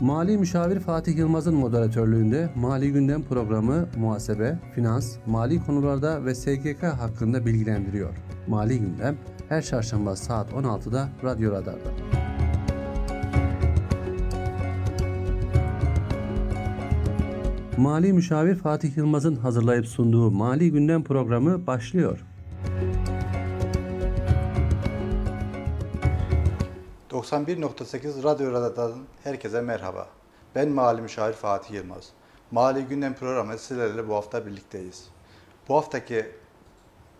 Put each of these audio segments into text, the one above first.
Mali Müşavir Fatih Yılmaz'ın moderatörlüğünde Mali Gündem programı muhasebe, finans, mali konularda ve SGK hakkında bilgilendiriyor. Mali Gündem her çarşamba saat 16'da Radyo Radar'da. Mali Müşavir Fatih Yılmaz'ın hazırlayıp sunduğu Mali Gündem programı başlıyor. 91.8 Radyo Radar'dan herkese merhaba. Ben Mali Müşavir Fatih Yılmaz. Mali Gündem programı sizlerle bu hafta birlikteyiz. Bu haftaki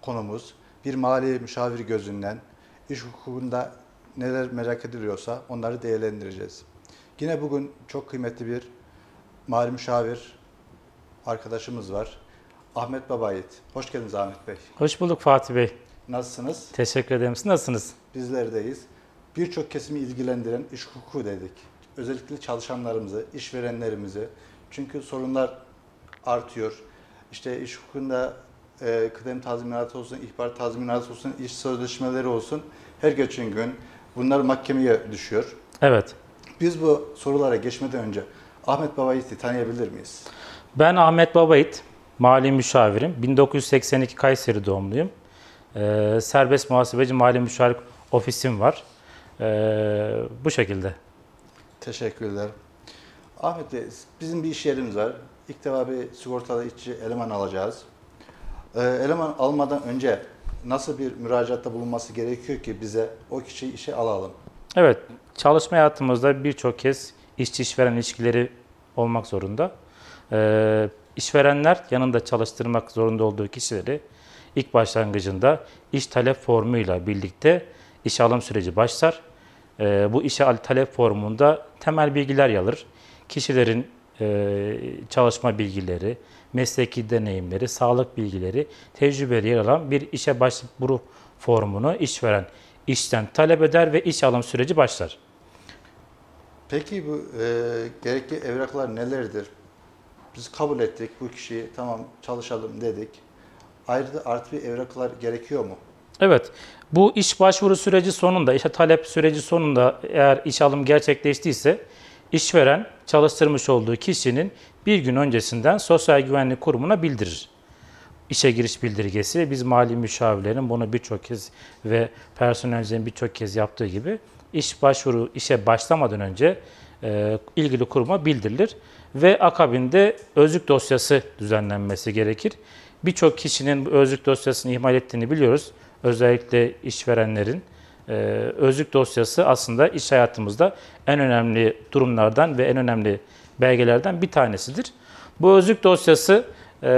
konumuz bir mali müşavir gözünden iş hukukunda neler merak ediliyorsa onları değerlendireceğiz. Yine bugün çok kıymetli bir mali müşavir arkadaşımız var. Ahmet Babayit. Hoş geldiniz Ahmet Bey. Hoş bulduk Fatih Bey. Nasılsınız? Teşekkür ederim. Siz nasılsınız? Bizlerdeyiz. Birçok kesimi ilgilendiren iş hukuku dedik. Özellikle çalışanlarımızı, işverenlerimizi. Çünkü sorunlar artıyor. İşte iş hukukunda e, kıdem tazminatı olsun, ihbar tazminatı olsun, iş sözleşmeleri olsun. Her geçen gün bunlar mahkemeye düşüyor. Evet. Biz bu sorulara geçmeden önce Ahmet Babayit'i tanıyabilir miyiz? Ben Ahmet Babayit, mali müşavirim. 1982 Kayseri doğumluyum. Ee, serbest muhasebeci mali müşavir ofisim var. Ee, bu şekilde. Teşekkürler. Ahmet Bey, bizim bir iş yerimiz var. İlk defa bir sigortalı işçi eleman alacağız. Ee, eleman almadan önce nasıl bir müracaatta bulunması gerekiyor ki bize o kişiyi işe alalım? Evet, çalışma hayatımızda birçok kez işçi işveren ilişkileri olmak zorunda. Ee, işverenler yanında çalıştırmak zorunda olduğu kişileri ilk başlangıcında iş talep formuyla birlikte işe alım süreci başlar. Ee, bu işe talep formunda temel bilgiler alır. Kişilerin e, çalışma bilgileri, mesleki deneyimleri, sağlık bilgileri, tecrübeleri yer alan bir işe başvuru formunu işveren işten talep eder ve iş alım süreci başlar. Peki bu e, gerekli evraklar nelerdir? Biz kabul ettik bu kişiyi tamam çalışalım dedik. Ayrıca artı bir evraklar gerekiyor mu? Evet, bu iş başvuru süreci sonunda, işe talep süreci sonunda eğer iş alım gerçekleştiyse işveren çalıştırmış olduğu kişinin bir gün öncesinden Sosyal Güvenlik Kurumu'na bildirir. İşe giriş bildirgesi, biz mali müşavirlerin bunu birçok kez ve personelcilerin birçok kez yaptığı gibi iş başvuru işe başlamadan önce e, ilgili kuruma bildirilir ve akabinde özlük dosyası düzenlenmesi gerekir. Birçok kişinin özlük dosyasını ihmal ettiğini biliyoruz. Özellikle işverenlerin e, özlük dosyası aslında iş hayatımızda en önemli durumlardan ve en önemli belgelerden bir tanesidir. Bu özlük dosyası e,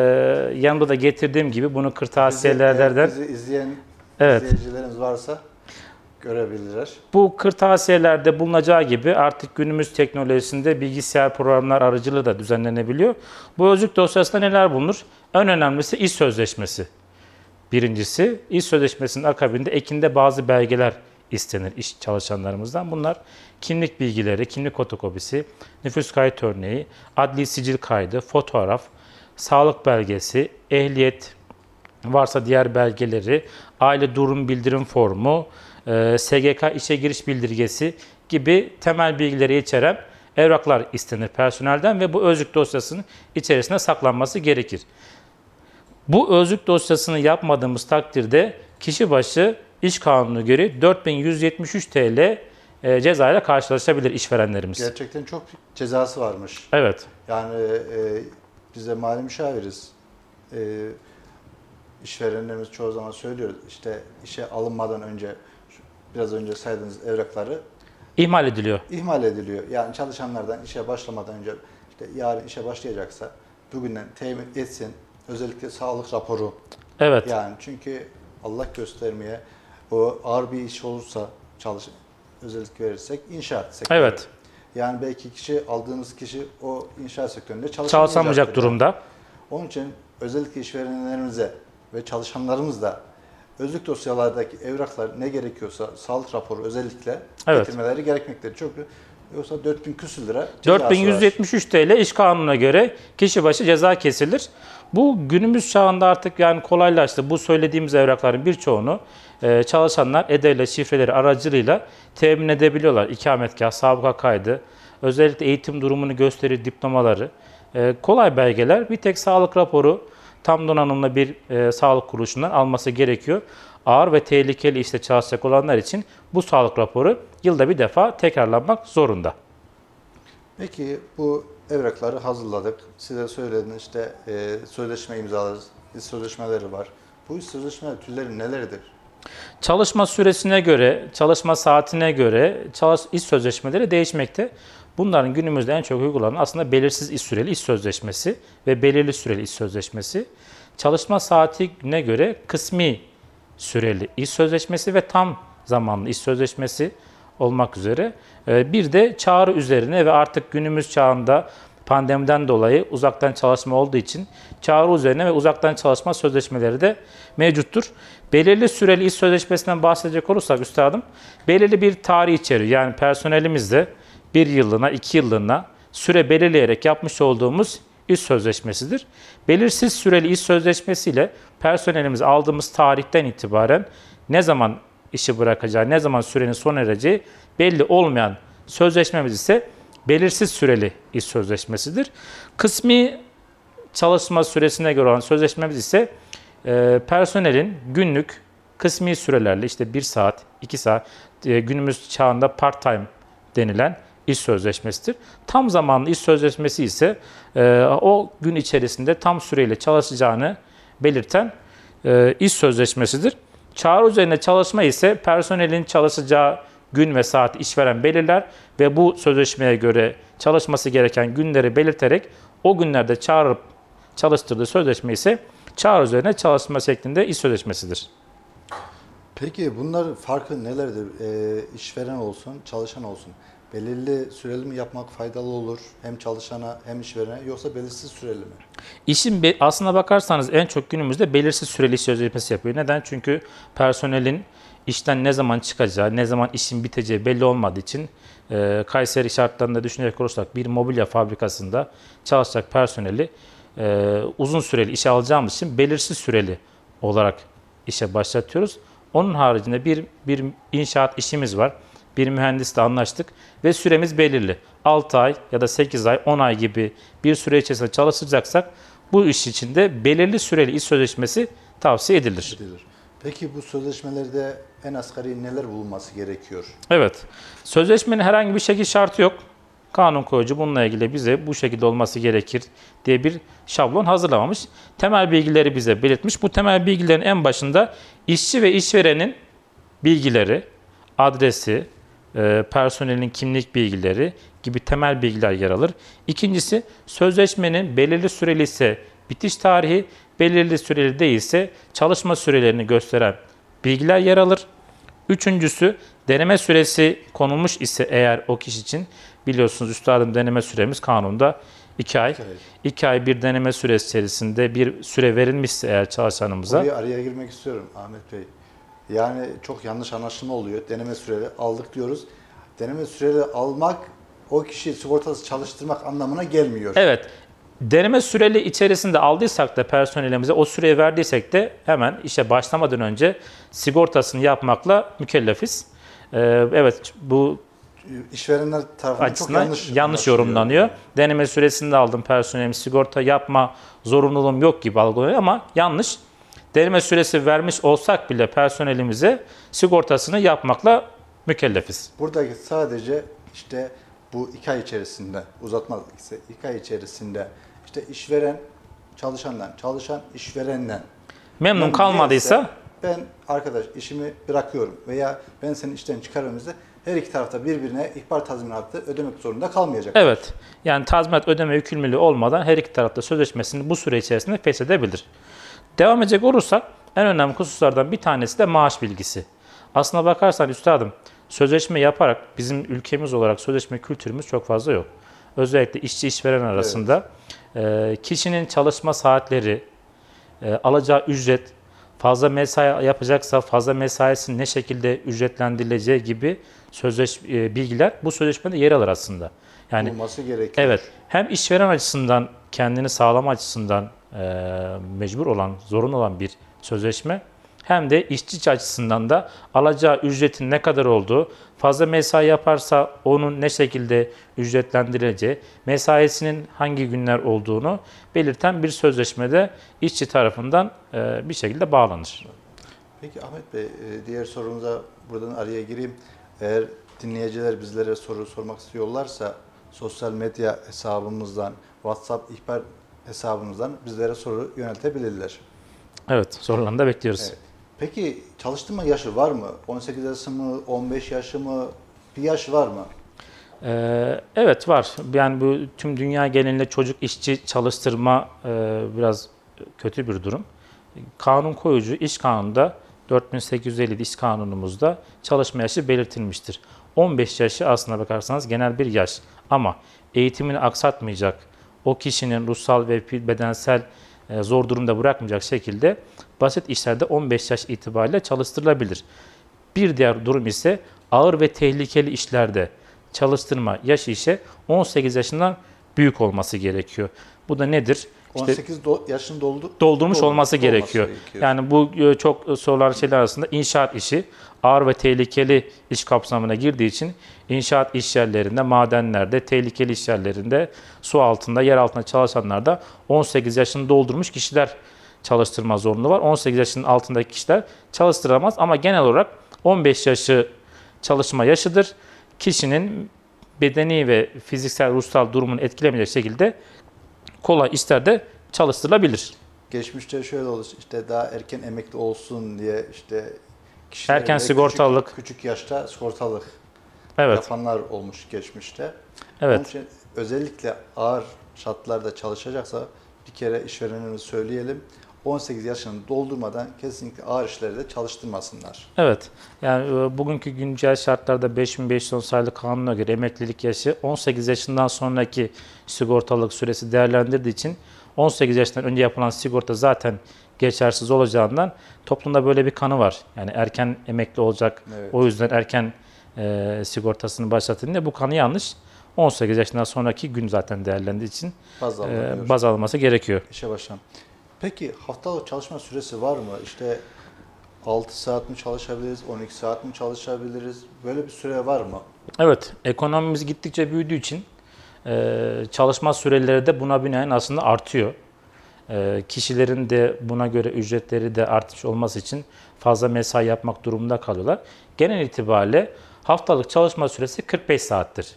yanımda da getirdiğim gibi bunu kırtasiyelerden Bizi, bizi izleyen Evet. izleyicilerimiz varsa görebilirler. Bu kırtasiyelerde bulunacağı gibi artık günümüz teknolojisinde bilgisayar programlar aracılığı da düzenlenebiliyor. Bu özlük dosyasında neler bulunur? En önemlisi iş sözleşmesi. Birincisi, iş sözleşmesinin akabinde ekinde bazı belgeler istenir iş çalışanlarımızdan. Bunlar kimlik bilgileri, kimlik fotokopisi, nüfus kayıt örneği, adli sicil kaydı, fotoğraf, sağlık belgesi, ehliyet varsa diğer belgeleri, aile durum bildirim formu, e, SGK işe giriş bildirgesi gibi temel bilgileri içeren evraklar istenir personelden ve bu özlük dosyasının içerisine saklanması gerekir. Bu özlük dosyasını yapmadığımız takdirde kişi başı iş kanunu göre 4173 TL e, cezayla karşılaşabilir işverenlerimiz. Gerçekten çok cezası varmış. Evet. Yani e, biz de mali müşaviriz. E, işverenlerimiz çoğu zaman söylüyor işte işe alınmadan önce biraz önce saydığınız evrakları ihmal ediliyor. ihmal ediliyor. Yani çalışanlardan işe başlamadan önce işte yarın işe başlayacaksa bugünden temin etsin. Özellikle sağlık raporu. Evet. Yani çünkü Allah göstermeye o ağır bir iş olursa çalış özellik verirsek inşaat sektörü. Evet. Yani belki kişi aldığımız kişi o inşaat sektöründe çalışamayacak Çalışamayacak durumda. Onun için özellikle işverenlerimize ve çalışanlarımız da özlük dosyalardaki evraklar ne gerekiyorsa sağlık raporu özellikle Evet. getirmeleri gerekmektedir. Çünkü yoksa 4000 küsür lira cezası var. 4173 TL iş kanununa göre kişi başı ceza kesilir. Bu günümüz çağında artık yani kolaylaştı. Bu söylediğimiz evrakların birçoğunu e, çalışanlar EDE'yle şifreleri aracılığıyla temin edebiliyorlar. İkametgah, sabıka kaydı, özellikle eğitim durumunu gösterir diplomaları. E, kolay belgeler. Bir tek sağlık raporu tam donanımlı bir e, sağlık kuruluşundan alması gerekiyor. Ağır ve tehlikeli işte çalışacak olanlar için bu sağlık raporu yılda bir defa tekrarlanmak zorunda. Peki bu evrakları hazırladık. Size söylediniz işte e, sözleşme imzalarız. İş sözleşmeleri var. Bu sözleşme türleri nelerdir? Çalışma süresine göre, çalışma saatine göre çalış, iş sözleşmeleri değişmekte. Bunların günümüzde en çok uygulanan aslında belirsiz iş süreli iş sözleşmesi ve belirli süreli iş sözleşmesi. Çalışma saatine göre kısmi süreli iş sözleşmesi ve tam zamanlı iş sözleşmesi olmak üzere. Ee, Bir de çağrı üzerine ve artık günümüz çağında pandemiden dolayı uzaktan çalışma olduğu için çağrı üzerine ve uzaktan çalışma sözleşmeleri de mevcuttur. Belirli süreli iş sözleşmesinden bahsedecek olursak üstadım, belirli bir tarih içeriyor. Yani personelimizde bir yıllığına, iki yıllığına süre belirleyerek yapmış olduğumuz iş sözleşmesidir. Belirsiz süreli iş sözleşmesiyle personelimizi aldığımız tarihten itibaren ne zaman işi bırakacağı, ne zaman sürenin sona ereceği belli olmayan sözleşmemiz ise belirsiz süreli iş sözleşmesidir. Kısmi çalışma süresine göre olan sözleşmemiz ise e, personelin günlük kısmi sürelerle işte 1 saat, 2 saat e, günümüz çağında part time denilen iş sözleşmesidir. Tam zamanlı iş sözleşmesi ise e, o gün içerisinde tam süreyle çalışacağını belirten e, iş sözleşmesidir. Çağrı üzerine çalışma ise personelin çalışacağı gün ve saat işveren belirler ve bu sözleşmeye göre çalışması gereken günleri belirterek o günlerde çağırıp çalıştırdığı sözleşme ise çağrı üzerine çalışma şeklinde iş sözleşmesidir. Peki bunlar farkı nelerdir? E, işveren olsun, çalışan olsun. Belirli süreli mi yapmak faydalı olur? Hem çalışana hem işverene yoksa belirsiz süreli mi? İşin be- aslına bakarsanız en çok günümüzde belirsiz süreli sözleşmesi yapıyor. Neden? Çünkü personelin işten ne zaman çıkacağı, ne zaman işin biteceği belli olmadığı için e, Kayseri şartlarında düşünecek olursak bir mobilya fabrikasında çalışacak personeli e, uzun süreli işe alacağımız için belirsiz süreli olarak işe başlatıyoruz. Onun haricinde bir, bir inşaat işimiz var. Bir mühendisle anlaştık ve süremiz belirli. 6 ay ya da 8 ay, 10 ay gibi bir süre içerisinde çalışacaksak bu iş için de belirli süreli iş sözleşmesi tavsiye edilir. Edilir. Peki bu sözleşmelerde en asgari neler bulunması gerekiyor? Evet. Sözleşmenin herhangi bir şekil şartı yok. Kanun koyucu bununla ilgili bize bu şekilde olması gerekir diye bir şablon hazırlamamış. Temel bilgileri bize belirtmiş. Bu temel bilgilerin en başında işçi ve işverenin bilgileri, adresi, personelin kimlik bilgileri gibi temel bilgiler yer alır. İkincisi sözleşmenin belirli süreli ise bitiş tarihi, belirli süreli değilse çalışma sürelerini gösteren bilgiler yer alır. Üçüncüsü deneme süresi konulmuş ise eğer o kişi için biliyorsunuz üstadım deneme süremiz kanunda 2 ay. İki ay. 2 ay bir deneme süresi içerisinde bir süre verilmişse eğer çalışanımıza Oraya araya girmek istiyorum Ahmet Bey. Yani çok yanlış anlaşılma oluyor. Deneme süreli aldık diyoruz. Deneme süreli almak o kişiyi sigortası çalıştırmak anlamına gelmiyor. Evet. Deneme süreli içerisinde aldıysak da personelimize o süreyi verdiysek de hemen işe başlamadan önce sigortasını yapmakla mükellefiz. Ee, evet bu İşverenler tarafından çok yanlış, yanlış, yorumlanıyor. Deneme süresinde aldım personelimi sigorta yapma zorunluluğum yok gibi algılanıyor ama yanlış. Deneme süresi vermiş olsak bile personelimize sigortasını yapmakla mükellefiz. Buradaki sadece işte bu iki ay içerisinde uzatmak ise iki ay içerisinde işte işveren çalışandan, çalışan işverenden Memnun kalmadıysa ben arkadaş işimi bırakıyorum veya ben seni işten çıkarımızda her iki tarafta birbirine ihbar tazminatı ödemek zorunda kalmayacak. Evet. Yani tazminat ödeme yükümlülüğü olmadan her iki tarafta sözleşmesini bu süre içerisinde feshedebilir. Devam edecek olursak en önemli hususlardan bir tanesi de maaş bilgisi. Aslına bakarsan üstadım sözleşme yaparak bizim ülkemiz olarak sözleşme kültürümüz çok fazla yok. Özellikle işçi işveren arasında e, kişinin çalışma saatleri, e, alacağı ücret, fazla mesai yapacaksa fazla mesaisinin ne şekilde ücretlendirileceği gibi sözleş e, bilgiler bu sözleşmede yer alır aslında. Yani Olması gerekiyor. Evet. Hem işveren açısından kendini sağlama açısından mecbur olan, zorunlu olan bir sözleşme hem de işçi açısından da alacağı ücretin ne kadar olduğu, fazla mesai yaparsa onun ne şekilde ücretlendirileceği, mesaisinin hangi günler olduğunu belirten bir sözleşmede işçi tarafından e, bir şekilde bağlanır. Peki Ahmet Bey, e, diğer sorumuza buradan araya gireyim. Eğer dinleyiciler bizlere soru sormak istiyorlarsa sosyal medya hesabımızdan, WhatsApp ihbar hesabımızdan bizlere soru yöneltebilirler. Evet, sorularını da bekliyoruz. Evet. Peki çalıştırma yaşı var mı? 18 yaşı mı, 15 yaşı mı? Bir yaş var mı? Ee, evet var. Yani bu tüm dünya genelinde çocuk işçi çalıştırma e, biraz kötü bir durum. Kanun koyucu iş kanununda 4850 iş kanunumuzda çalışma yaşı belirtilmiştir. 15 yaşı aslına bakarsanız genel bir yaş ama eğitimini aksatmayacak, o kişinin ruhsal ve bedensel e, zor durumda bırakmayacak şekilde basit işlerde 15 yaş itibariyle çalıştırılabilir. Bir diğer durum ise ağır ve tehlikeli işlerde çalıştırma yaş işe 18 yaşından büyük olması gerekiyor. Bu da nedir? İşte 18 do- yaşını doldu, doldurmuş doldu- olması gerekiyor. Yani bu e, çok sorulan şeyler arasında inşaat işi ağır ve tehlikeli iş kapsamına girdiği için inşaat iş yerlerinde, madenlerde, tehlikeli iş yerlerinde, su altında, yer altında çalışanlarda 18 yaşını doldurmuş kişiler çalıştırma zorunluluğu var. 18 yaşının altındaki kişiler çalıştıramaz ama genel olarak 15 yaşı çalışma yaşıdır. Kişinin bedeni ve fiziksel, ruhsal durumunu etkilemeyecek şekilde kolay işlerde çalıştırılabilir. Geçmişte şöyle oldu işte daha erken emekli olsun diye işte kişiler Erken sigortalılık. küçük, küçük yaşta sigortalık Evet, yapanlar olmuş geçmişte. Onun evet. için özellikle ağır şartlarda çalışacaksa bir kere işverenimize söyleyelim. 18 yaşını doldurmadan kesinlikle ağır işlerde çalıştırmasınlar. Evet. Yani e, bugünkü güncel şartlarda 5510 sayılı kanuna göre emeklilik yaşı 18 yaşından sonraki sigortalık süresi değerlendirdiği için 18 yaşından önce yapılan sigorta zaten geçersiz olacağından toplumda böyle bir kanı var. Yani erken emekli olacak. Evet. O yüzden erken e, sigortasını başlatın diye bu kanı yanlış. 18 yaşından sonraki gün zaten değerlendiği için Baz e, baz alınması gerekiyor. İşe başlan. Peki haftalık çalışma süresi var mı? İşte 6 saat mi çalışabiliriz, 12 saat mi çalışabiliriz? Böyle bir süre var mı? Evet, ekonomimiz gittikçe büyüdüğü için e, çalışma süreleri de buna binaen aslında artıyor. E, kişilerin de buna göre ücretleri de artmış olması için fazla mesai yapmak durumunda kalıyorlar. Genel itibariyle haftalık çalışma süresi 45 saattir.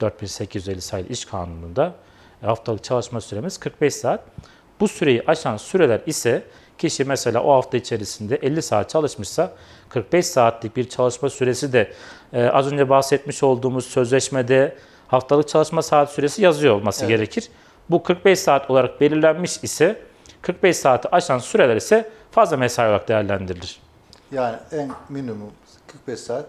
4850 sayılı iş kanununda e, haftalık çalışma süremiz 45 saat. Bu süreyi aşan süreler ise kişi mesela o hafta içerisinde 50 saat çalışmışsa 45 saatlik bir çalışma süresi de e, az önce bahsetmiş olduğumuz sözleşmede haftalık çalışma saat süresi yazıyor olması Evet. gerekir. Bu 45 saat olarak belirlenmiş ise 45 saati aşan süreler ise fazla mesai olarak değerlendirilir. Yani en minimum 45 saat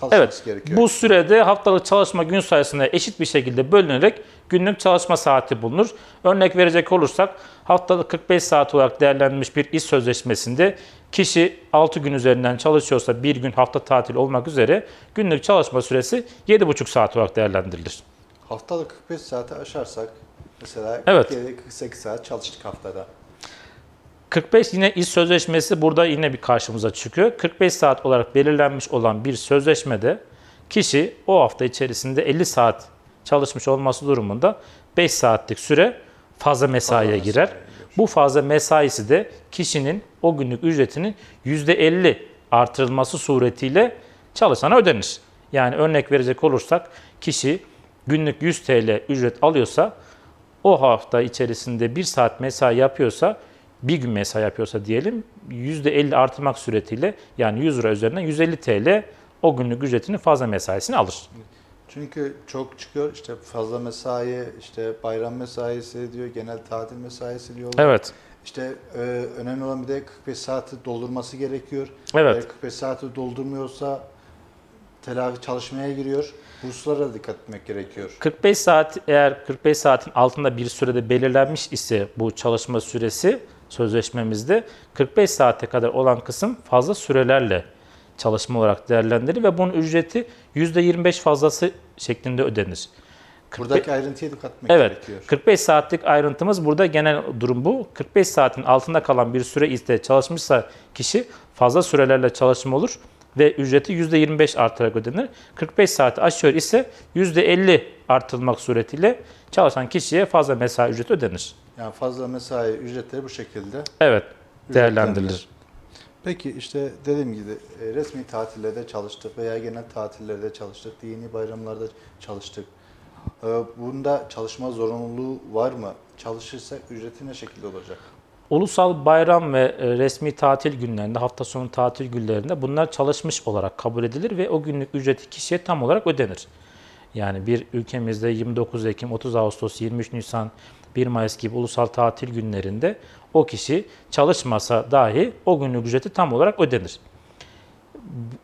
çalışması Evet, gerekiyor. bu sürede haftalık çalışma gün sayısına eşit bir şekilde bölünerek günlük çalışma saati bulunur. Örnek verecek olursak haftalık 45 saat olarak değerlendirilmiş bir iş sözleşmesinde kişi 6 gün üzerinden çalışıyorsa bir gün hafta tatil olmak üzere günlük çalışma süresi 7,5 saat olarak değerlendirilir. Haftalık 45 saati aşarsak mesela Evet. 48 saat çalıştık haftada. 45 yine iş sözleşmesi burada yine bir karşımıza çıkıyor. 45 saat olarak belirlenmiş olan bir sözleşmede kişi o hafta içerisinde 50 saat çalışmış olması durumunda 5 saatlik süre fazla mesaiye girer. Bu fazla mesaisi de kişinin o günlük ücretinin %50 artırılması suretiyle çalışana ödenir. Yani örnek verecek olursak kişi günlük 100 TL ücret alıyorsa o hafta içerisinde 1 saat mesai yapıyorsa bir gün mesai yapıyorsa diyelim %50 artırmak suretiyle yani 100 lira üzerinden 150 TL o günlük ücretinin fazla mesaisini alır. Çünkü çok çıkıyor işte fazla mesai, işte bayram mesaisi diyor, genel tatil mesaisi diyorlar. Evet. İşte e, önemli olan bir de 45 saati doldurması gerekiyor. Evet. Eğer 45 saati doldurmuyorsa telafi çalışmaya giriyor. Burslara dikkat etmek gerekiyor. 45 saat eğer 45 saatin altında bir sürede belirlenmiş ise bu çalışma süresi sözleşmemizde 45 saate kadar olan kısım fazla sürelerle çalışma olarak değerlendirilir ve bunun ücreti %25 fazlası şeklinde ödenir. Buradaki ayrıntıya dikkat etmek Evet. gerekiyor. 45 saatlik ayrıntımız burada genel durum bu. 45 saatin altında kalan bir süre iste çalışmışsa kişi fazla sürelerle çalışma olur ve ücreti %25 artarak ödenir. 45 saati aşıyor ise %50 artırılmak suretiyle çalışan kişiye fazla mesai ücreti ödenir. Yani fazla mesai ücretleri bu şekilde. Evet, değerlendirilir. Peki işte dediğim gibi e, resmi tatillerde çalıştık veya genel tatillerde çalıştık, dini bayramlarda çalıştık. E, Bunda çalışma zorunluluğu var mı? Çalışırsak ücreti ne şekilde olacak? Ulusal bayram ve e, resmi tatil günlerinde, hafta sonu tatil günlerinde bunlar çalışmış olarak kabul edilir ve o günlük ücreti kişiye tam olarak ödenir. Yani bir ülkemizde 29 Ekim, 30 Ağustos, 23 Nisan, 1 Mayıs gibi ulusal tatil günlerinde o kişi çalışmasa dahi o günlük ücreti tam olarak ödenir.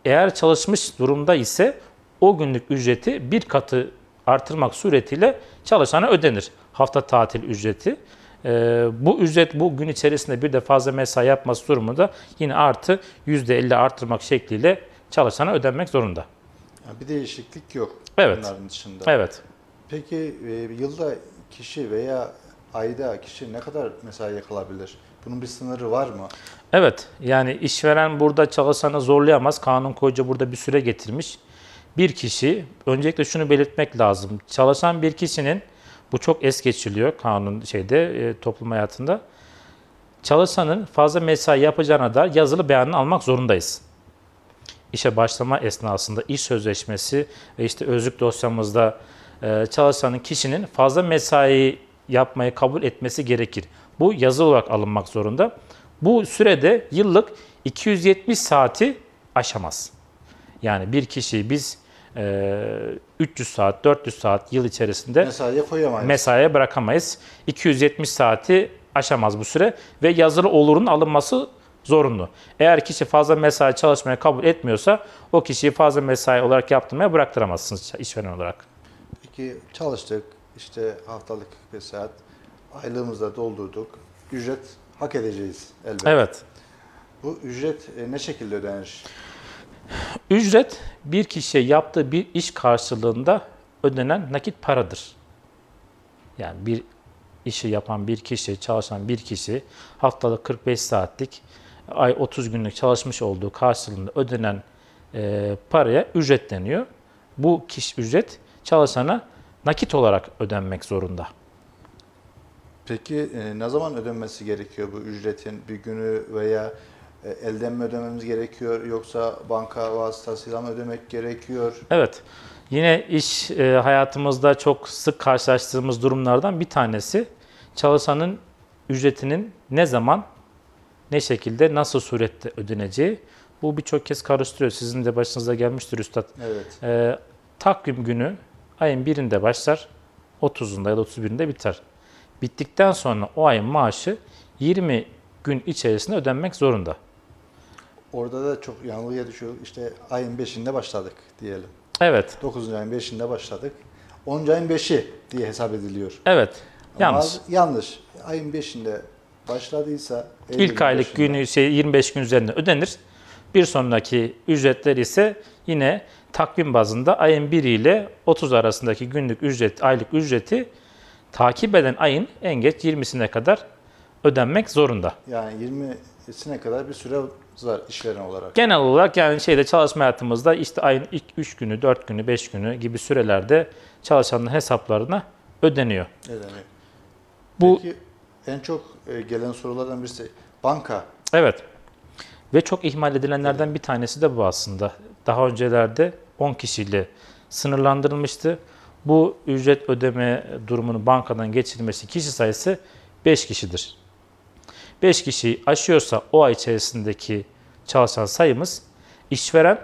Eğer çalışmış durumda ise o günlük ücreti bir katı artırmak suretiyle çalışana ödenir. Hafta tatil ücreti. Ee, bu ücret bu gün içerisinde bir de fazla mesai yapması durumunda yine artı %50 artırmak şekliyle çalışana ödenmek zorunda. Bir değişiklik yok Evet. bunların dışında. Evet. Peki e, yılda kişi veya ayda kişi ne kadar mesai kalabilir? Bunun bir sınırı var mı? Evet, yani işveren burada çalışanı zorlayamaz. Kanun koyucu burada bir süre getirmiş. Bir kişi, öncelikle şunu belirtmek lazım. Çalışan bir kişinin, bu çok es geçiliyor kanun şeyde, e, toplum hayatında. Çalışanın fazla mesai yapacağına da yazılı beyanını almak zorundayız. İşe başlama esnasında iş sözleşmesi ve işte özlük dosyamızda e, çalışanın kişinin fazla mesai yapmayı kabul etmesi gerekir. Bu yazılı olarak alınmak zorunda. Bu sürede yıllık 270 saati aşamaz. Yani bir kişiyi biz e, 300 saat, 400 saat yıl içerisinde Mesaiye koyamayız. mesaiye bırakamayız. 270 saati aşamaz bu süre ve yazılı olurun alınması zorunlu. Eğer kişi fazla mesai çalışmaya kabul etmiyorsa o kişiyi fazla mesai olarak yaptırmaya bıraktıramazsınız işveren olarak. Peki çalıştık, işte haftalık 45 saat, aylığımızı da doldurduk. Ücret hak edeceğiz elbette. Evet. Bu ücret e, ne şekilde ödenir? Ücret bir kişiye yaptığı bir iş karşılığında ödenen nakit paradır. Yani bir işi yapan bir kişi, çalışan bir kişi haftalık 45 saatlik, ay 30 günlük çalışmış olduğu karşılığında ödenen e, paraya ücret deniyor. Bu kişi ücret çalışana nakit olarak ödenmek zorunda. Peki e, ne zaman ödenmesi gerekiyor bu ücretin? Bir günü veya e, elden mi ödememiz gerekiyor yoksa banka vasıtasıyla mı ödemek gerekiyor? Evet. Yine iş e, hayatımızda çok sık karşılaştığımız durumlardan bir tanesi çalışanın ücretinin ne zaman, ne şekilde, nasıl surette ödeneceği. Bu birçok kez karıştırıyor. Sizin de başınıza gelmiştir Üstad. Evet. E, takvim günü ayın birinde başlar, 30'unda ya da 31'inde biter. Bittikten sonra o ayın maaşı 20 gün içerisinde ödenmek zorunda. Orada da çok yanılgıya düşüyor. İşte ayın 5'inde başladık diyelim. Evet, 9. ayın 5'inde başladık. 10. ayın 5'i diye hesap ediliyor. evet. Ama Yanlış. yanlış. Ayın 5'inde başladıysa İlk aylık 5'inde günü şey 25 gün üzerinde ödenir. Bir sonraki ücretler ise yine takvim bazında ayın 1 ile 30 arasındaki günlük ücret, aylık ücreti takip eden ayın en geç 20'sine kadar ödenmek zorunda. yani 20'sine kadar bir süre var işveren olarak. Genel olarak yani şeyde çalışma hayatımızda işte ayın ilk 3 günü, 4 günü, 5 günü gibi sürelerde çalışanın hesaplarına ödeniyor. Ödeniyor. Bu Peki en çok e, gelen sorulardan birisi banka. Evet. Ve çok ihmal edilenlerden bir tanesi de bu aslında. Daha öncelerde 10 kişiyle sınırlandırılmıştı. Bu ücret ödeme durumunu bankadan geçirilmesi kişi sayısı 5 kişidir. 5 kişi aşıyorsa o ay içerisindeki çalışan sayımız işveren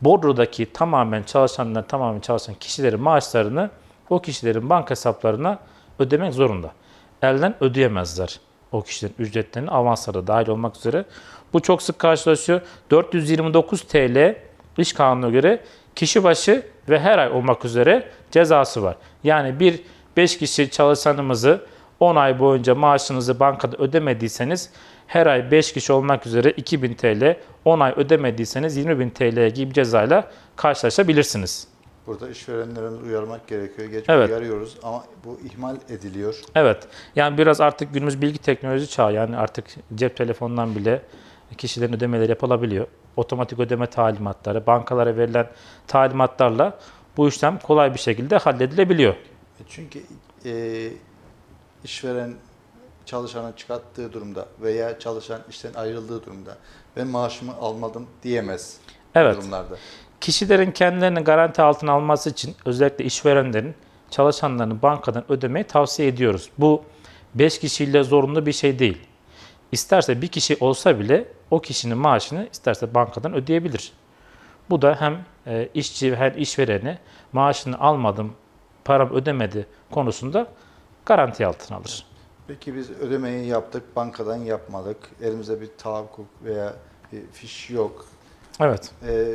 bordrodaki tamamen çalışanlar tamamen çalışan kişilerin maaşlarını o kişilerin banka hesaplarına ödemek zorunda. Elden ödeyemezler o kişilerin ücretlerini avanslara dahil olmak üzere. Bu çok sık karşılaşıyor. 429 TL iş kanununa göre kişi başı ve her ay olmak üzere cezası var. Yani bir 5 kişi çalışanımızı 10 ay boyunca maaşınızı bankada ödemediyseniz her ay 5 kişi olmak üzere 2000 TL, 10 ay ödemediyseniz 20.000 TL gibi cezayla karşılaşabilirsiniz. Burada işverenlerin uyarmak gerekiyor. Geç Evet. uyarıyoruz ama bu ihmal ediliyor. Evet. Yani biraz artık günümüz bilgi teknoloji çağı. Yani artık cep telefonundan bile kişilerin ödemeleri yapılabiliyor. Otomatik ödeme talimatları, bankalara verilen talimatlarla bu işlem kolay bir şekilde halledilebiliyor. E Çünkü e, işveren çalışanı çıkarttığı durumda veya çalışan işten ayrıldığı durumda ben maaşımı almadım diyemez Evet. durumlarda. Kişilerin kendilerini garanti altına alması için özellikle işverenlerin çalışanlarını bankadan ödemeyi tavsiye ediyoruz. Bu 5 kişiyle zorunlu bir şey değil. İsterse bir kişi olsa bile o kişinin maaşını isterse bankadan ödeyebilir. Bu da hem e, işçi hem işvereni maaşını almadım, param ödemedi konusunda garanti altına alır. Peki biz ödemeyi yaptık, bankadan yapmadık. Elimizde bir tahakkuk veya bir fiş yok. Evet. E,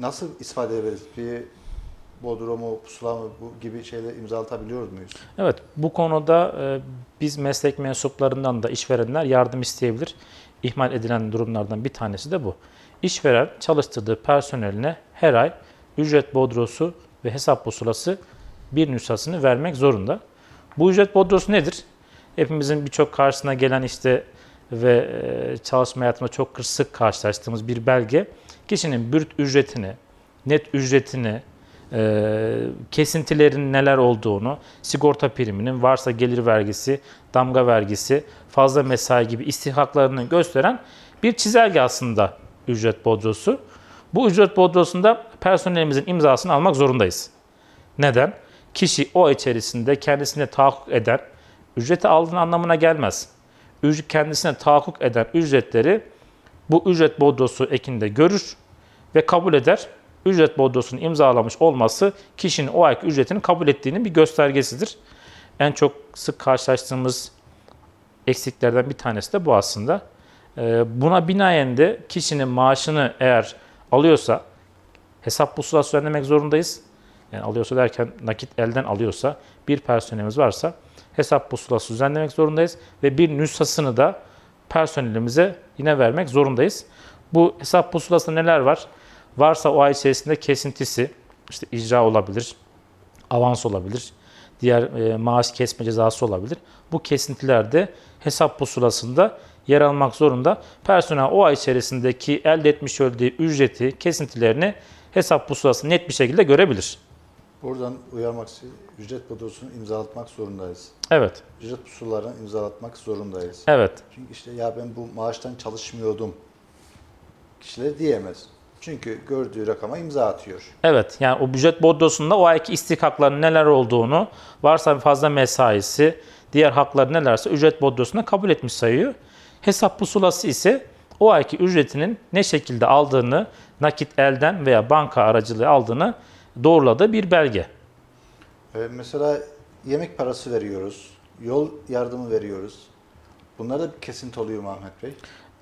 nasıl ispat edebiliriz? Bir bodrumu, pusula mı bu gibi şeyler imzalatabiliyor muyuz? Evet, bu konuda e, biz meslek mensuplarından da işverenler yardım isteyebilir. İhmal edilen durumlardan bir tanesi de bu. İşveren çalıştırdığı personeline her ay ücret bodrosu ve hesap pusulası bir nüshasını vermek zorunda. Bu ücret bodrosu nedir? Hepimizin birçok karşısına gelen işte ve e, çalışma hayatında çok sık karşılaştığımız bir belge. Kişinin bürüt ücretini, net ücretini, e, kesintilerin neler olduğunu, sigorta priminin, varsa gelir vergisi, damga vergisi, fazla mesai gibi istihaklarını gösteren bir çizelge aslında ücret bodrosu. Bu ücret bodrosunda personelimizin imzasını almak zorundayız. Neden? Kişi o içerisinde kendisine tahakkuk eden, ücreti aldığın anlamına gelmez. Ücret kendisine tahakkuk eden ücretleri bu ücret bodrosu ekinde görür ve kabul eder. Ücret bodrosunu imzalamış olması kişinin o ayki ücretini kabul ettiğinin bir göstergesidir. En çok sık karşılaştığımız eksiklerden bir tanesi de bu aslında. Ee, Buna binaen de kişinin maaşını eğer alıyorsa hesap pusulası düzenlemek zorundayız. Yani alıyorsa derken nakit elden alıyorsa bir personelimiz varsa hesap pusulası düzenlemek zorundayız ve bir nüshasını da personelimize yine vermek zorundayız. Bu hesap pusulasında neler var? Varsa o ay içerisinde kesintisi, işte icra olabilir, avans olabilir, diğer e, maaş kesme cezası olabilir. Bu kesintiler de hesap pusulasında yer almak zorunda. Personel o ay içerisindeki elde etmiş olduğu ücreti, kesintilerini hesap pusulası net bir şekilde görebilir. Buradan uyarmak için ücret bodrosunu imzalatmak zorundayız. Evet, Ücret pusulalarını imzalatmak zorundayız. evet, Çünkü işte ya ben bu maaştan çalışmıyordum kişiler diyemez. Çünkü gördüğü rakama imza atıyor. evet. Yani o ücret bordrosunda o ayki istikakların neler olduğunu, varsa fazla mesaisi, diğer hakları nelerse ücret bordrosunda kabul etmiş sayıyor. Hesap pusulası ise o ayki ücretinin ne şekilde aldığını, nakit elden veya banka aracılığı aldığını doğruladığı bir belge. Ee, mesela yemek parası veriyoruz, yol yardımı veriyoruz. Bunlarda bir kesinti oluyor mu Ahmet Bey?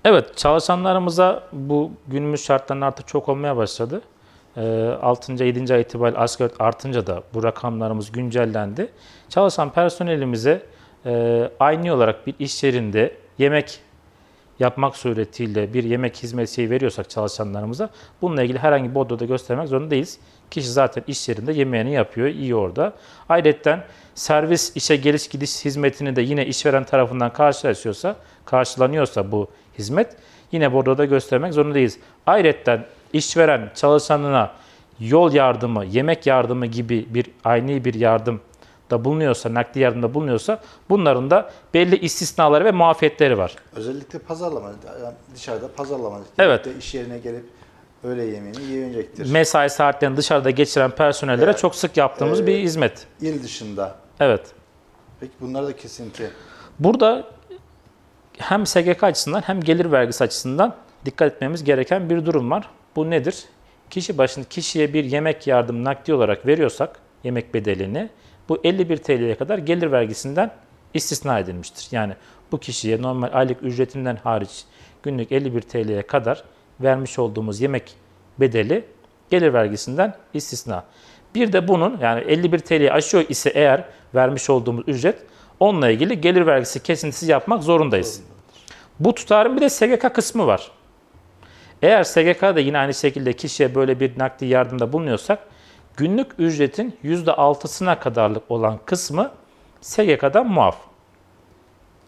Evet, çalışanlarımıza bu günümüz şartlarında artık çok olmaya başladı. Ee, 6. 7. ay itibariyle asgari artınca da bu rakamlarımız güncellendi. Çalışan personelimize e, aynı olarak bir iş yerinde yemek yapmak suretiyle bir yemek hizmeti veriyorsak çalışanlarımıza bununla ilgili herhangi bir odada göstermek zorunda değiliz. Kişi zaten iş yerinde yemeğini yapıyor, iyi orada. Ayrıca servis işe geliş gidiş hizmetini de yine işveren tarafından karşılaşıyorsa, karşılanıyorsa bu hizmet yine bu odada göstermek zorundayız. Ayrıca işveren çalışanına yol yardımı, yemek yardımı gibi bir aynı bir yardım da bulunuyorsa, nakdi yardımda bulunuyorsa bunların da belli istisnaları ve muafiyetleri var. Özellikle pazarlama, yani dışarıda pazarlama. Evet. İş yerine gelip öğle yemeğini yiyecektir. Mesai saatlerini dışarıda geçiren personellere Evet. çok sık yaptığımız Ee, bir hizmet. İl dışında. Evet. Peki bunlar da kesinti. Burada hem SGK açısından hem gelir vergisi açısından dikkat etmemiz gereken bir durum var. Bu nedir? Kişi başına kişiye bir yemek yardım nakdi olarak veriyorsak yemek bedelini bu 51 TL'ye kadar gelir vergisinden istisna edilmiştir. Yani bu kişiye normal aylık ücretinden hariç günlük 51 TL'ye kadar vermiş olduğumuz yemek bedeli gelir vergisinden istisna. Bir de bunun yani 51 TL'yi aşıyor ise eğer vermiş olduğumuz ücret onunla ilgili gelir vergisi kesintisi yapmak zorundayız. Bu tutarın bir de SGK kısmı var. Eğer SGK'da yine aynı şekilde kişiye böyle bir nakdi yardımda bulunuyorsak günlük ücretin %6'sına kadarlık olan kısmı SGK'dan muaf.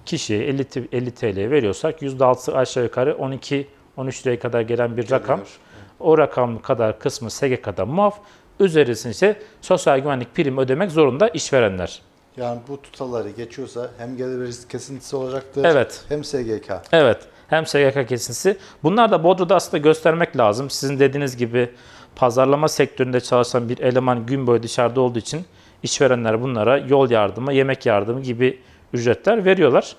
Kişiye 50, t- 50 TL veriyorsak %6'sı aşağı yukarı 12 13 liraya kadar gelen bir rakam. Geliyor. O rakam kadar kısmı SGK'dan muaf. Üzerisini ise sosyal güvenlik primi ödemek zorunda işverenler. Yani bu tutarları geçiyorsa hem gelir vergisi kesintisi olacaktır Evet. hem SGK. Evet. Hem SGK kesintisi. Bunlar da Bodrum'da aslında göstermek lazım. Sizin dediğiniz gibi pazarlama sektöründe çalışan bir eleman gün boyu dışarıda olduğu için işverenler bunlara yol yardımı, yemek yardımı gibi ücretler veriyorlar.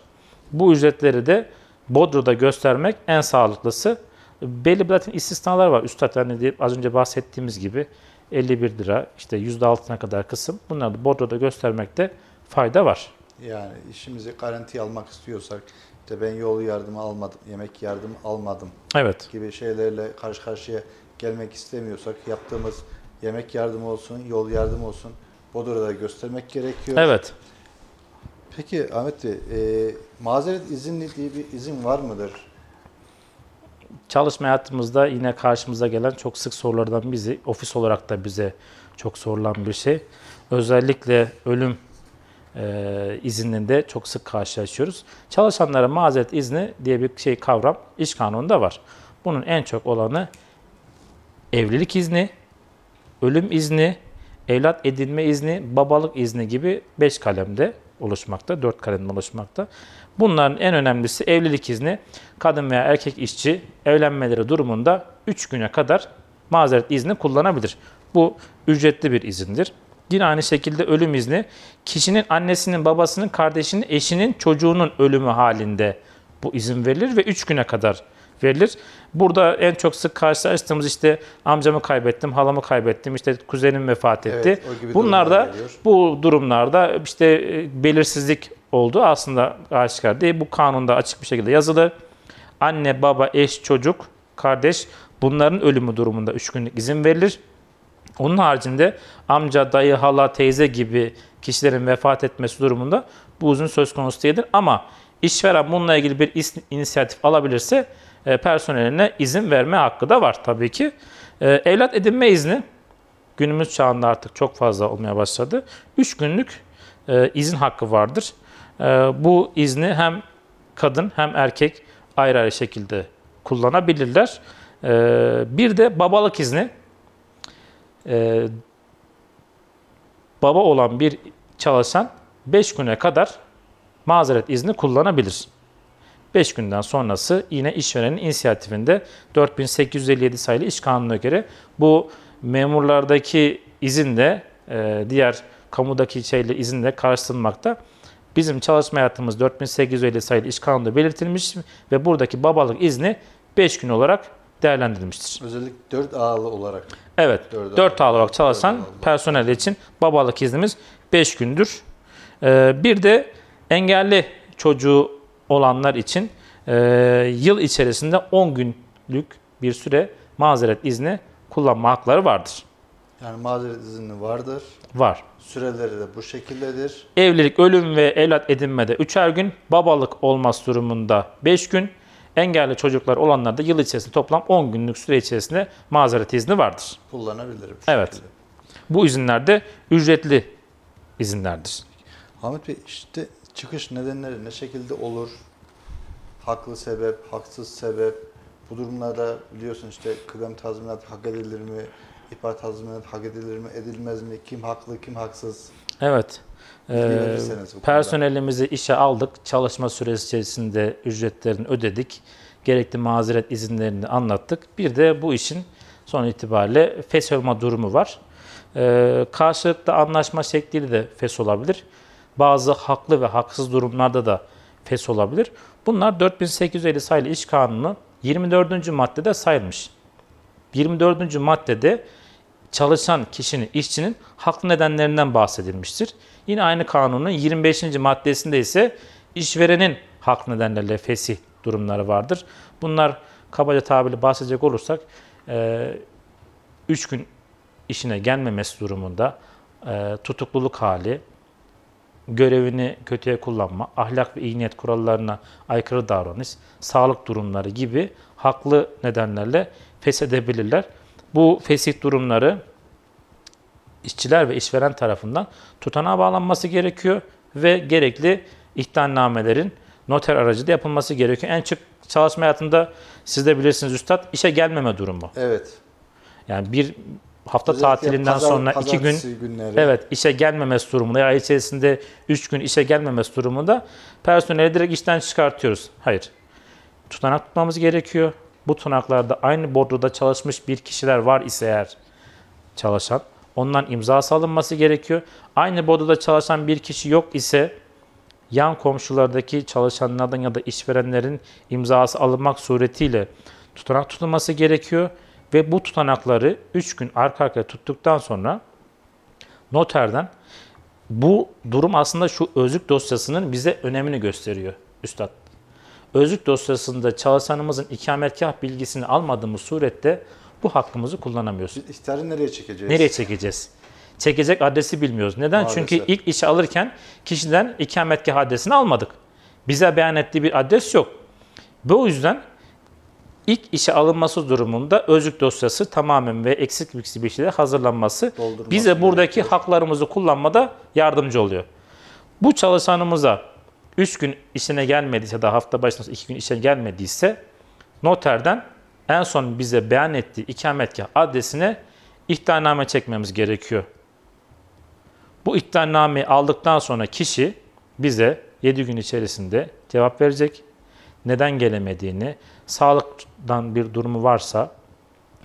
Bu ücretleri de Bodrum'da göstermek en sağlıklısı. Belli bir zaten istisnalar var. Üstad hani az önce bahsettiğimiz gibi 51 lira, işte %6'na kadar kısım. Bunları da Bodrum'da göstermekte fayda var. Yani işimizi garantiye almak istiyorsak işte ben yol yardımı almadım, yemek yardımı almadım Evet. gibi şeylerle karşı karşıya gelmek istemiyorsak yaptığımız yemek yardımı olsun, yol yardımı olsun Bodrum'da göstermek gerekiyor. Evet. Peki Ahmet Bey, e, mazeret izinli diye bir izin var mıdır? Çalışma hayatımızda yine karşımıza gelen çok sık sorulardan bizi, ofis olarak da bize çok sorulan bir şey. Özellikle ölüm e, izninde çok sık karşılaşıyoruz. Çalışanlara mazeret izni diye bir şey kavram iş kanununda var. Bunun en çok olanı evlilik izni, ölüm izni, evlat edinme izni, babalık izni gibi 5 kalemde oluşmakta, 4 kalemde oluşmakta. Bunların en önemlisi evlilik izni. Kadın veya erkek işçi evlenmeleri durumunda 3 güne kadar mazeret izni kullanabilir. Bu ücretli bir izindir. Yine aynı şekilde ölüm izni kişinin annesinin, babasının, kardeşinin, eşinin, çocuğunun ölümü halinde bu izin verilir ve 3 güne kadar verilir. Burada en çok sık karşılaştığımız işte amcamı kaybettim, halamı kaybettim, işte kuzenim vefat etti. Evet, Bunlar da geliyor. bu durumlarda işte e, belirsizlik oldu. Aslında aşikar değil. Bu kanunda açık bir şekilde yazılı. Anne, baba, eş, çocuk, kardeş bunların ölümü durumunda 3 günlük izin verilir. Onun haricinde amca, dayı, hala, teyze gibi kişilerin vefat etmesi durumunda bu uzun söz konusu değildir. Ama işveren bununla ilgili bir is- inisiyatif alabilirse e, personeline izin verme hakkı da var tabii ki. E, evlat edinme izni günümüz çağında artık çok fazla olmaya başladı. 3 günlük e, izin hakkı vardır. Bu izni hem kadın hem erkek ayrı ayrı şekilde kullanabilirler. Bir de babalık izni. E, baba olan bir çalışan 5 güne kadar mazeret izni kullanabilir. 5 günden sonrası yine işverenin inisiyatifinde 4857 sayılı iş kanununa göre bu memurlardaki izin de e, diğer kamudaki şeyle izin de karşılanmakta. Bizim çalışma hayatımız 4850 sayılı iş kanununda belirtilmiş ve buradaki babalık izni 5 gün olarak değerlendirilmiştir. Özellikle 4 ağlı olarak. Evet, Dört 4 ağlı. ağlı olarak çalışan personel için babalık iznimiz 5 gündür. Ee, bir de engelli çocuğu olanlar için e, yıl içerisinde 10 günlük bir süre mazeret izni kullanma hakları vardır. Yani mazeret izni vardır. Var. Süreleri de bu şekildedir. Evlilik, ölüm ve evlat edinmede 3'er gün, babalık olması durumunda 5 gün, engelli çocuklar olanlarda yıl içerisinde toplam 10 günlük süre içerisinde mazeret izni vardır. Kullanabilirim. Evet. şekilde. Bu izinler de ücretli izinlerdir. Ahmet Bey işte çıkış nedenleri ne şekilde olur? Haklı sebep, haksız sebep. Bu durumlarda biliyorsun işte kıdem tazminat hak edilir mi? İhbar tazminat hak edilir mi? Edilmez mi? Kim haklı, kim haksız? Evet. Ee, personelimizi işe aldık. Çalışma süresi içerisinde ücretlerini ödedik. Gerekli mazeret izinlerini anlattık. Bir de bu işin son itibariyle fes olma durumu var. Ee, karşılıklı anlaşma şekliyle de fes olabilir. Bazı haklı ve haksız durumlarda da fes olabilir. Bunlar 4850 sayılı iş kanunu 24. maddede sayılmış. 24. maddede çalışan kişinin, işçinin haklı nedenlerinden bahsedilmiştir. Yine aynı kanunun 25. maddesinde ise işverenin haklı nedenlerle fesih durumları vardır. Bunlar kabaca tabirle bahsedecek olursak 3 gün işine gelmemesi durumunda e, tutukluluk hali, görevini kötüye kullanma, ahlak ve iyi niyet kurallarına aykırı davranış, sağlık durumları gibi haklı nedenlerle feshedebilirler. Bu fesih durumları işçiler ve işveren tarafından tutanağa bağlanması gerekiyor ve gerekli ihtarnamelerin noter aracılığıyla yapılması gerekiyor. En çok çalışma hayatında siz de bilirsiniz üstad işe gelmeme durumu. Evet. Yani bir hafta Özellikle tatilinden pazar- sonra iki gün günleri. evet işe gelmemesi durumunda ya ay içerisinde üç gün işe gelmemesi durumunda personeli direkt işten çıkartıyoruz. Hayır. Tutanak tutmamız gerekiyor. Bu tutanaklarda aynı bordroda çalışmış bir kişiler var ise eğer çalışan ondan imza alınması gerekiyor. Aynı bordroda çalışan bir kişi yok ise yan komşulardaki çalışanlardan ya da işverenlerin imzası alınmak suretiyle tutanak tutulması gerekiyor ve bu tutanakları 3 gün arka arkaya tuttuktan sonra noterden bu durum aslında şu özlük dosyasının bize önemini gösteriyor üstad. Özlük dosyasında çalışanımızın ikametgah bilgisini almadığımız surette bu hakkımızı kullanamıyoruz. Biz ihtarı nereye çekeceğiz? Nereye çekeceğiz? Çekecek adresi bilmiyoruz. Neden? Maalesef. Çünkü ilk işe alırken kişiden ikametgah adresini almadık. Bize beyan ettiği bir adres yok. Bu yüzden ilk işe alınması durumunda özlük dosyası tamamen ve eksik bir şekilde hazırlanması Doldurması bize buradaki gerekiyor. haklarımızı kullanmada yardımcı oluyor. Bu çalışanımıza 3 gün işine gelmediyse da hafta başında 2 gün işe gelmediyse noterden en son bize beyan ettiği ikametgah adresine ihtarname çekmemiz gerekiyor. Bu ihtarnameyi aldıktan sonra kişi bize 7 gün içerisinde cevap verecek. Neden gelemediğini, sağlıktan bir durumu varsa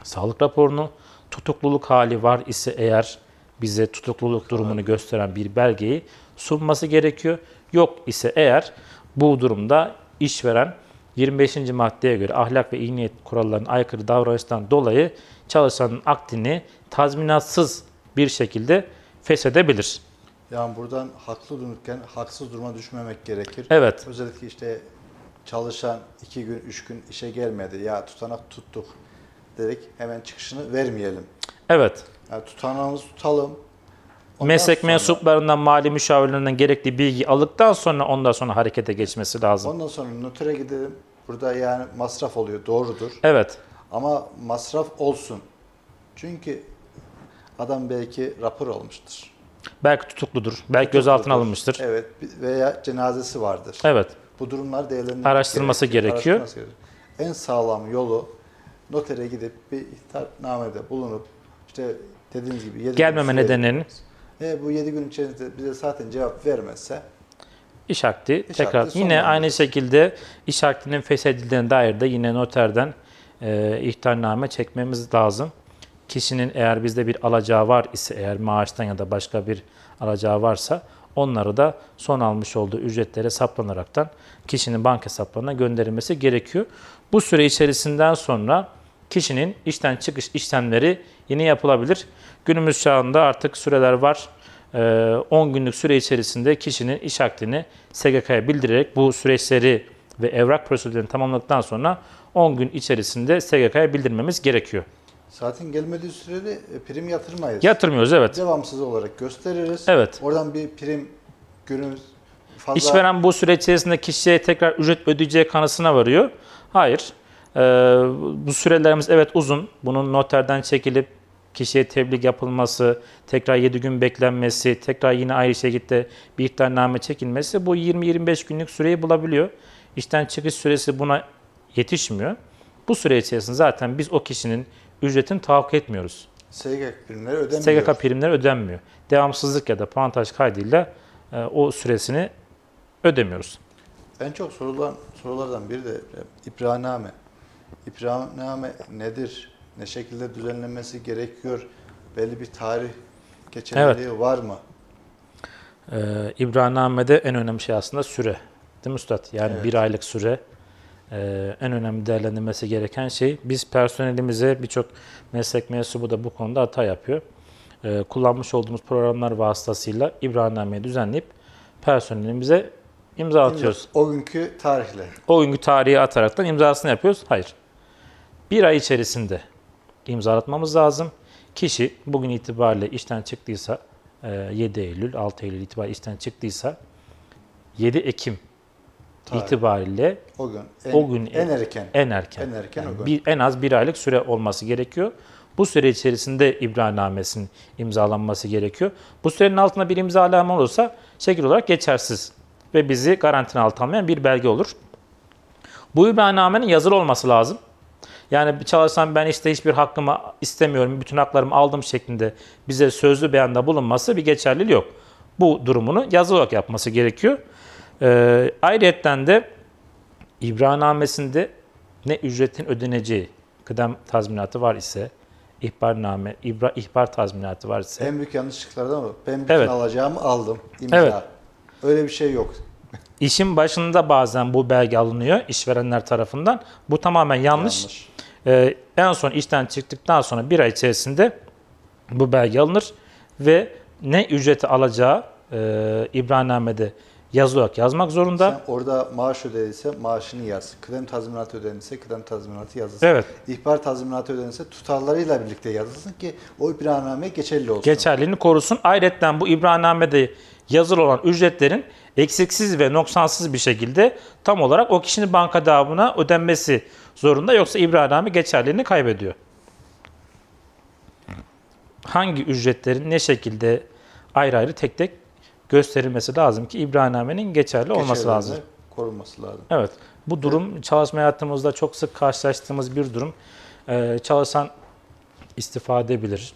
sağlık raporunu, tutukluluk hali var ise eğer bize tutukluluk durumunu gösteren bir belgeyi sunması gerekiyor. Yok ise eğer bu durumda işveren 25. maddeye göre ahlak ve iyi niyet kurallarına aykırı davranıştan dolayı çalışanın akdini tazminatsız bir şekilde feshedebilir. Yani buradan haklı dururken haksız duruma düşmemek gerekir. Evet. Özellikle işte çalışan iki gün, üç gün işe gelmedi. Ya tutanak tuttuk dedik hemen çıkışını vermeyelim. Evet. Yani tutanağımızı tutalım. Ondan Meslek sonra- mensuplarından, mali müşavirlerinden gerekli bilgi aldıktan sonra ondan sonra harekete geçmesi lazım. Ondan sonra notere gidelim. Burada yani masraf oluyor doğrudur. Evet. Ama masraf olsun. Çünkü adam belki rapor almıştır. Belki tutukludur. Belki gözaltına Tutukludur. alınmıştır. Evet veya cenazesi vardır. Evet. Bu durumlar değerlendirilmesi Araştırılması gerekiyor. Araştırılması gerekiyor. En sağlam yolu notere gidip bir ihtarnamede bulunup işte dediğiniz gibi 7 Gelmeme nedeninin e, bu 7 gün içerisinde bize zaten cevap vermezse İş akdi İş tekrar akdi yine aynı şekilde iş akdinin feshedildiğine dair de yine noterden e, ihtarname çekmemiz lazım. Kişinin eğer bizde bir alacağı var ise eğer maaştan ya da başka bir alacağı varsa onları da son almış olduğu ücretlere saplanaraktan kişinin banka hesaplarına gönderilmesi gerekiyor. Bu süre içerisinden sonra kişinin işten çıkış işlemleri yine yapılabilir. Günümüz çağında artık süreler var. Ee, 10 günlük süre içerisinde kişinin iş akdini SGK'ya bildirerek bu süreçleri ve evrak prosedürlerini tamamladıktan sonra 10 gün içerisinde SGK'ya bildirmemiz gerekiyor. zaten gelmediği sürede e, prim yatırmayız. Yatırmıyoruz evet. Devamsız olarak gösteririz. Evet. Oradan bir prim günümüz fazla İşveren bu süre içerisinde kişiye tekrar ücret ödeyeceği kanısına varıyor. Hayır. Ee, bu sürelerimiz evet uzun. Bunun noterden çekilip kişiye tebliğ yapılması, tekrar 7 gün beklenmesi, tekrar yine aynı şekilde bir ihtarname çekilmesi bu 20-25 günlük süreyi bulabiliyor. İşten çıkış süresi buna yetişmiyor. Bu süre içerisinde zaten biz o kişinin ücretini tahakkuk etmiyoruz. SGK primleri ödemiyor. SGK primleri ödenmiyor. Devamsızlık ya da puantaj kaydıyla e, o süresini ödemiyoruz. En çok sorulan sorulardan biri de e, ibrahname. İbrahname nedir? Ne şekilde düzenlenmesi gerekiyor? Belli bir tarih geçerliliği var mı? Ee, İbrahimname'de en önemli şey aslında süre. Değil mi Üstad? Yani Evet. bir aylık süre e, en önemli değerlendirmesi gereken şey. Biz personelimize birçok meslek mensubu da bu konuda hata yapıyor. E, kullanmış olduğumuz programlar vasıtasıyla İbrahimname'yi düzenleyip personelimize imza atıyoruz. O günkü tarihle. O günkü tarihi ataraktan imzasını yapıyoruz. Hayır. Bir ay içerisinde imzalatmamız lazım. Kişi bugün itibariyle işten çıktıysa, e, 7 Eylül, 6 Eylül itibariyle işten çıktıysa 7 Ekim Tarih. itibariyle O gün en, O gün en erken. en erken, En erken yani o gün. bir, en az bir aylık süre olması gerekiyor. Bu süre içerisinde ibrannamesinin imzalanması gerekiyor. Bu sürenin altında bir imzalama olursa şekil olarak geçersiz ve bizi garantine altına almayan bir belge olur. Bu ibrannamenin yazılı olması lazım. Yani çalışan ben işte hiçbir hakkımı istemiyorum, bütün haklarımı aldım şeklinde bize sözlü beyanda bulunması bir geçerliliği yok. Bu durumunu yazılı olarak yapması gerekiyor. Ee, ayrıyetten de İbrannamesinde ne ücretin ödeneceği kıdem tazminatı var ise, ihbarname, ibra, ihbar tazminatı var ise, En büyük yanlışlıklardan o. Ben bütün Evet. alacağımı aldım. İmza. Evet. Öyle bir şey yok. işin başında bazen bu belge alınıyor işverenler tarafından. Bu tamamen yanlış. Yanlış. Ee, en son işten çıktıktan sonra bir ay içerisinde bu belge alınır ve ne ücreti alacağı e, İbrannamede yazılı olarak yazmak zorunda. Sen orada maaş ödenirse maaşını yaz. Kıdem tazminatı ödenirse kıdem tazminatı yazılsın. Evet. İhbar tazminatı ödenirse tutarlarıyla birlikte yazılsın ki o ibranname geçerli olsun. geçerliliğini korusun. Ayrıca bu İbrannamede yazılı olan ücretlerin eksiksiz ve noksansız bir şekilde tam olarak o kişinin banka davına ödenmesi zorunda yoksa İbranname geçerliliğini kaybediyor. Hangi ücretlerin ne şekilde ayrı ayrı tek tek gösterilmesi lazım ki İbrannamenin geçerli olması lazım. Korunması lazım. Evet. Bu durum çalışma hayatımızda çok sık karşılaştığımız bir durum. Ee, çalışan istifa edebilir.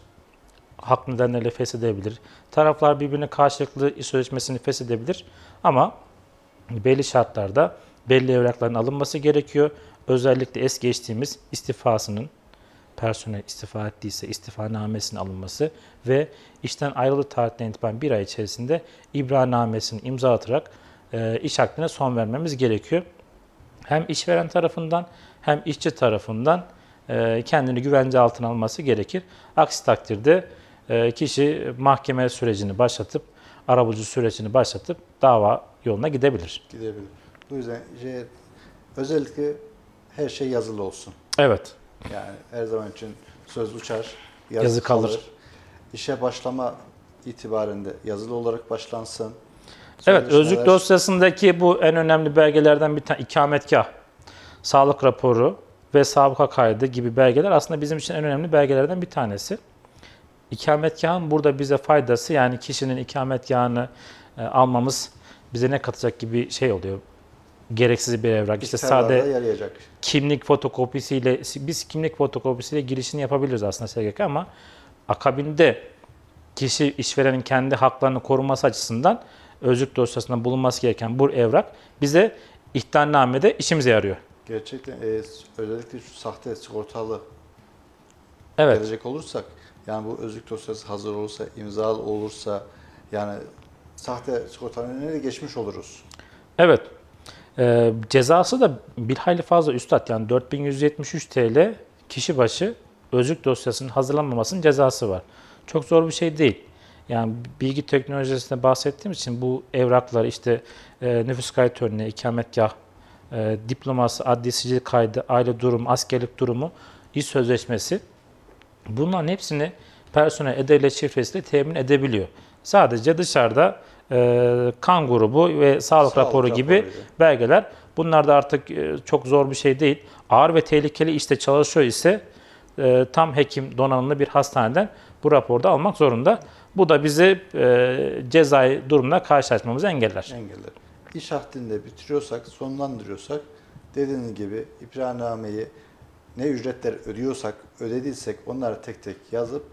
Hak nedenleriyle feshedebilir. Taraflar birbirine karşılıklı sözleşmesini feshedebilir. Ama belli şartlarda belli evrakların alınması gerekiyor. Özellikle es geçtiğimiz istifasının personel istifa ettiyse istifanamesinin alınması ve işten ayrıldığı tarihten itibaren bir ay içerisinde ibranamesini imza atarak e, iş akdine son vermemiz gerekiyor. Hem işveren tarafından hem işçi tarafından e, kendini güvence altına alması gerekir. Aksi takdirde kişi mahkeme sürecini başlatıp, arabulucu sürecini başlatıp dava yoluna gidebilir. Gidebilir. Bu yüzden şey, özellikle her şey yazılı olsun. Evet. Yani her zaman için söz uçar, yazı, Yazı kalır. kalır. İşe başlama itibarında yazılı olarak başlansın. Evet, özlük Sözleşmeler- dosyasındaki bu en önemli belgelerden bir tane ikametgah, sağlık raporu ve sabıka kaydı gibi belgeler aslında bizim için en önemli belgelerden bir tanesi. İkametgahın burada bize faydası yani kişinin ikametgahını e, almamız bize ne katacak gibi şey oluyor. Gereksiz bir evrak. İşte sade yarayacak. kimlik fotokopisiyle biz kimlik fotokopisiyle girişini yapabiliriz aslında SGK ama akabinde kişi işverenin kendi haklarını koruması açısından özlük dosyasında bulunması gereken bu evrak bize ihtarnamede işimize yarıyor. Gerçekten e, özellikle şu sahte sigortalı Evet. gelecek olursak yani bu özlük dosyası hazır olursa, imzalı olursa yani sahte sigortanın önüne geçmiş oluruz. Evet. Ee, cezası da bir hayli fazla üstad yani 4173 TL kişi başı özlük dosyasının hazırlanmamasının cezası var. Çok zor bir şey değil. Yani bilgi teknolojisinde bahsettiğim için bu evraklar işte e, nüfus kayıt örneği, ikametgah, e, diploması, adli sicil kaydı, aile durumu, askerlik durumu, iş sözleşmesi bunların hepsini personel e-devlet şifresiyle temin edebiliyor. Sadece dışarıda e, kan grubu ve sağlık, Sağlık raporu gibi raporuyla. belgeler. Bunlar da artık e, çok zor bir şey değil. Ağır ve tehlikeli işte çalışıyor ise e, tam hekim donanımlı bir hastaneden bu raporda almak zorunda. Bu da bizi e, cezai durumla karşılaşmamızı engeller. engeller. İş ahdinde bitiriyorsak, sonlandırıyorsak dediğiniz gibi ipranameyi ne ücretler ödüyorsak, ödediysek onları tek tek yazıp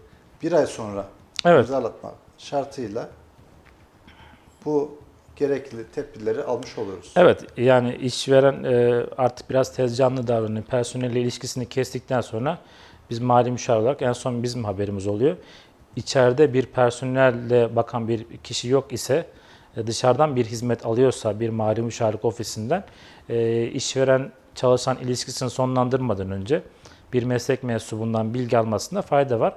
bir ay sonra Evet. imzalatmak şartıyla bu gerekli tedbirleri almış oluruz. Evet yani işveren e, artık biraz tezcanlı davranıyor. Personelle ilişkisini kestikten sonra biz mali müşavir olarak en son bizim haberimiz oluyor. İçeride bir personelle bakan bir kişi yok ise e, dışarıdan bir hizmet alıyorsa bir mali müşavirlik ofisinden e, işveren çalışan ilişkisini sonlandırmadan önce bir meslek mensubundan bilgi almasında fayda var.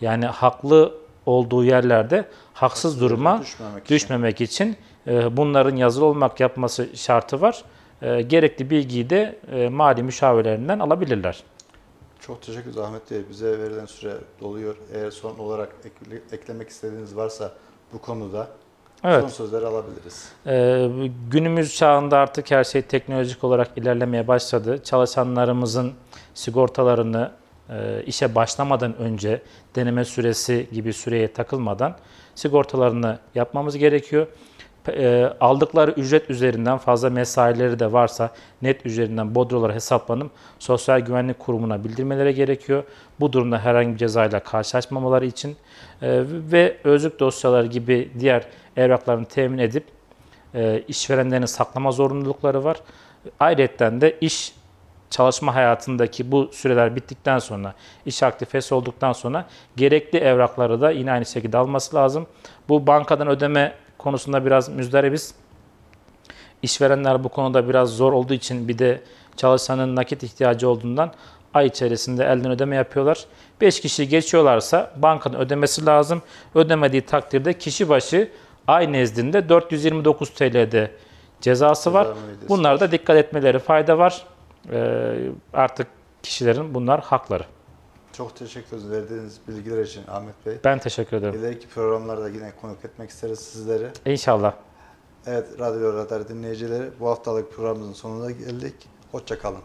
Yani haklı olduğu yerlerde haksız duruma düşmemek için. düşmemek için e, bunların yazılı olmak yapması şartı var. E, Gerekli bilgiyi de e, mali müşavirlerinden alabilirler. Çok teşekkür ederiz Ahmet Bey. Bize verilen süre doluyor. Eğer son olarak ekle- eklemek istediğiniz varsa bu konuda. Evet. Son sözleri alabiliriz. Ee, günümüz çağında artık her şey teknolojik olarak ilerlemeye başladı. Çalışanlarımızın sigortalarını e, işe başlamadan önce deneme süresi gibi süreye takılmadan sigortalarını yapmamız gerekiyor. E, aldıkları ücret üzerinden fazla mesaileri de varsa net üzerinden bodrolar hesaplanıp Sosyal Güvenlik Kurumu'na bildirmeleri gerekiyor. Bu durumda herhangi bir cezayla karşılaşmamaları için e, ve özlük dosyaları gibi diğer evraklarını temin edip e, işverenlerin saklama zorunlulukları var. Ayrıca de iş çalışma hayatındaki bu süreler bittikten sonra, iş aktifesi olduktan sonra gerekli evrakları da yine aynı şekilde alması lazım. Bu bankadan ödeme konusunda biraz müzdaribiz. İşverenler bu konuda biraz zor olduğu için bir de çalışanın nakit ihtiyacı olduğundan ay içerisinde elden ödeme yapıyorlar. 5 kişi geçiyorlarsa bankanın ödemesi lazım. Ödemediği takdirde kişi başı ay nezdinde 429 TL'de cezası var. Bunlarda dikkat etmeleri fayda var. Ee, artık kişilerin bunlar hakları. Çok teşekkür ederiz verdiğiniz bilgiler için Ahmet Bey. Ben teşekkür ederim. İleriki programlarda yine konuk etmek isteriz sizleri. İnşallah. Evet, Radyo Radar dinleyicileri bu haftalık programımızın sonuna geldik. Hoşçakalın.